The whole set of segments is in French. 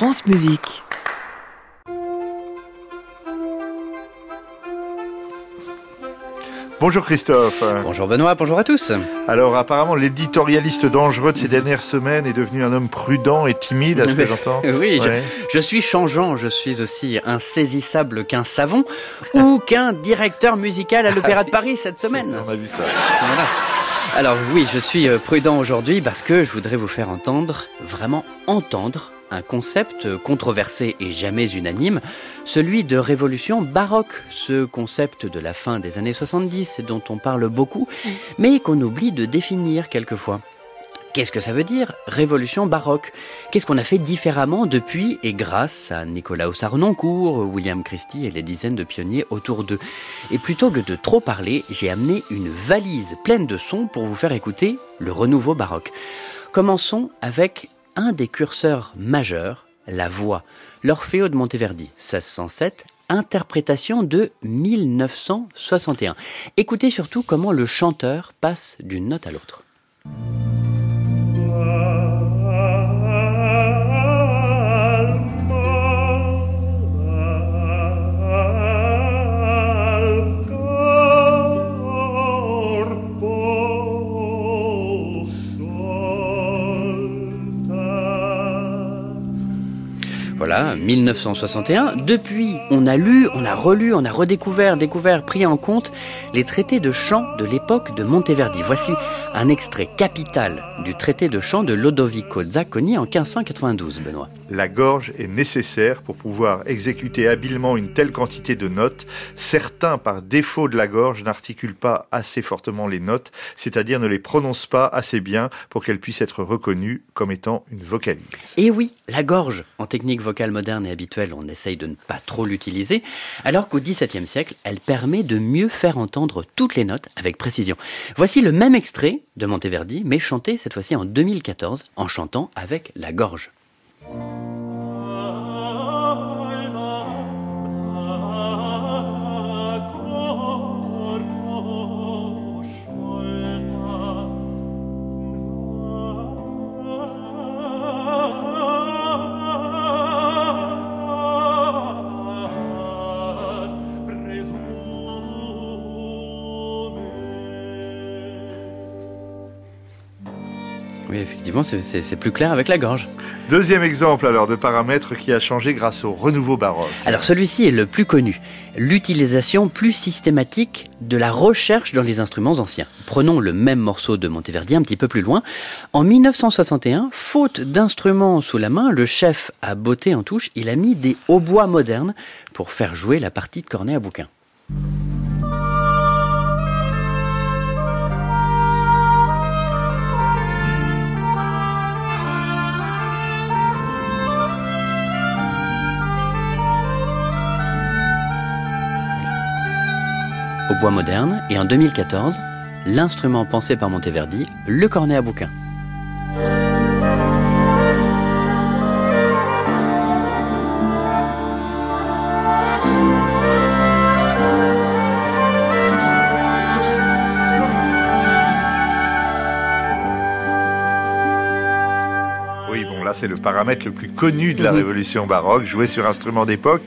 France Musique. Bonjour Christophe. Bonjour Benoît, bonjour à tous. Alors apparemment l'éditorialiste dangereux de ces dernières semaines est devenu un homme prudent et timide, à ce que j'entends. Oui, je, je, suis changeant, je suis aussi insaisissable qu'un savon ou qu'un directeur musical à l'Opéra de Paris cette semaine. On a vu ça. Voilà. Alors oui, je suis euh, prudent aujourd'hui parce que je voudrais vous faire entendre, vraiment entendre, un concept controversé et jamais unanime, celui de révolution baroque, ce concept de la fin des années 70 dont on parle beaucoup, mais qu'on oublie de définir quelquefois. Qu'est-ce que ça veut dire Révolution baroque? Qu'est-ce qu'on a fait différemment depuis et grâce à Nicolas Sarnoncourt, William Christie et les dizaines de pionniers autour d'eux? Et plutôt que de trop parler, j'ai amené une valise pleine de sons pour vous faire écouter le renouveau baroque. Commençons avec un des curseurs majeurs, la voix, l'Orfeo de Monteverdi, 1607, interprétation de 1961. Écoutez surtout comment le chanteur passe d'une note à l'autre. 1961. Depuis, on a lu, on a relu, on a redécouvert, découvert, pris en compte les traités de chant de l'époque de Monteverdi. Voici un extrait capital du traité de chant de Lodovico Zacconi en 1592, Benoît. La gorge est nécessaire pour pouvoir exécuter habilement une telle quantité de notes. Certains, par défaut de la gorge, n'articulent pas assez fortement les notes, c'est-à-dire ne les prononcent pas assez bien pour qu'elles puissent être reconnues comme étant une vocalise. Et oui, la gorge, en technique vocale moderne et habituelle, on essaye de ne pas trop l'utiliser, alors qu'au XVIIe siècle, elle permet de mieux faire entendre toutes les notes avec précision. Voici le même extrait de Monteverdi, mais chanté cette fois-ci en 2014, en chantant avec la gorge. Oui, effectivement, c'est plus clair avec la gorge. Deuxième exemple alors de paramètre qui a changé grâce au renouveau baroque. Alors celui-ci est le plus connu, l'utilisation plus systématique de la recherche dans les instruments anciens. Prenons le même morceau de Monteverdi un petit peu plus loin. En 1961, faute d'instruments sous la main, le chef a botté en touche, il a mis des hautbois modernes pour faire jouer la partie de cornet à bouquin. Au bois moderne et en 2014, l'instrument pensé par Monteverdi, le cornet à bouquin. C'est le paramètre le plus connu de la révolution baroque, joué sur instrument d'époque.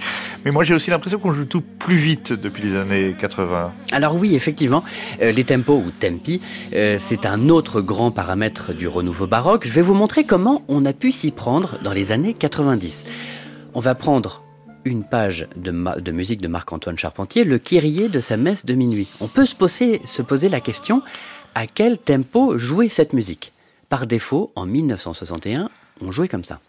Mais moi, j'ai aussi l'impression qu'on joue tout plus vite depuis les années 80. Alors oui, effectivement, euh, les tempos ou tempi, euh, c'est un autre grand paramètre du renouveau baroque. Je vais vous montrer comment on a pu s'y prendre dans les années 90. On va prendre une page de, de musique de Marc-Antoine Charpentier, le Kyrie de sa messe de minuit. On peut se poser, se poser la question à quel tempo jouer cette musique? Par défaut, en 1961, on jouait comme ça.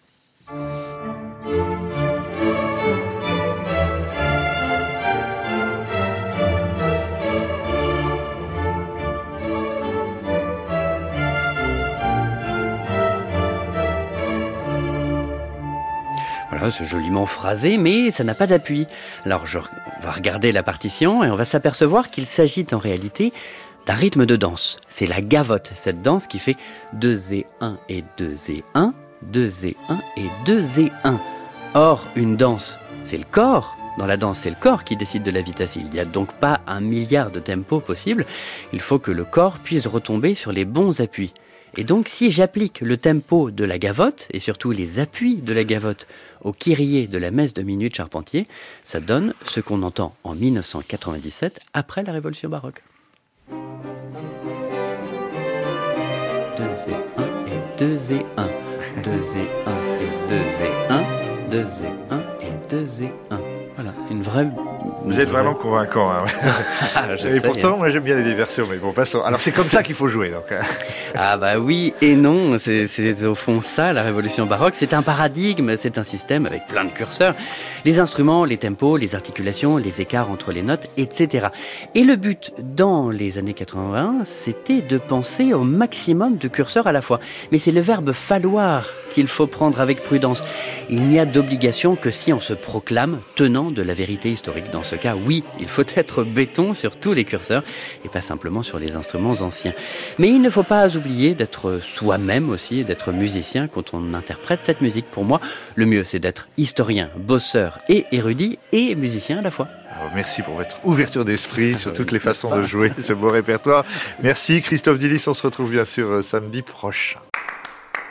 Voilà, c'est joliment phrasé, mais ça n'a pas d'appui. Alors, je, on va regarder la partition et on va s'apercevoir qu'il s'agit en réalité d'un rythme de danse. C'est la gavotte, cette danse qui fait 2 et 1 et 2 et 1, 2 et 1 et 2 et 1. Or, une danse, c'est le corps. Dans la danse, c'est le corps qui décide de la vitesse. Il n'y a donc pas un milliard de tempos possibles. Il faut que le corps puisse retomber sur les bons appuis. Et donc, si j'applique le tempo de la gavotte, et surtout les appuis de la gavotte, au kyrie de la messe de Minuit de Charpentier, ça donne ce qu'on entend en 1997, après la Révolution baroque. 2 et 1 et 2 et 1. 2 et 1 et 2 et 1. 2 et 1 et 2 et 1. Voilà, une vraie vous êtes vraiment convaincant. Hein. Ah, et pourtant, moi j'aime bien les diversions, mais bon, passons. Alors c'est comme ça qu'il faut jouer. Donc. Hein. ah bah oui et non, c'est au fond ça, la révolution baroque. C'est un paradigme, c'est un système avec plein de curseurs. Les instruments, les tempos, les articulations, les écarts entre les notes, etc. Et le but dans les années 80, c'était de penser au maximum de curseurs à la fois. Mais c'est le verbe falloir qu'il faut prendre avec prudence. Il n'y a d'obligation que si on se proclame tenant de la vérité historique. Dans ce cas, oui, il faut être béton sur tous les curseurs et pas simplement sur les instruments anciens. Mais il ne faut pas oublier d'être soi-même aussi et d'être musicien quand on interprète cette musique. Pour moi, le mieux, c'est d'être historien, bosseur et érudit et musicien à la fois. Merci pour votre ouverture d'esprit sur toutes les façons de jouer ce beau répertoire. Merci Christophe Dillis, on se retrouve bien sûr euh, samedi prochain.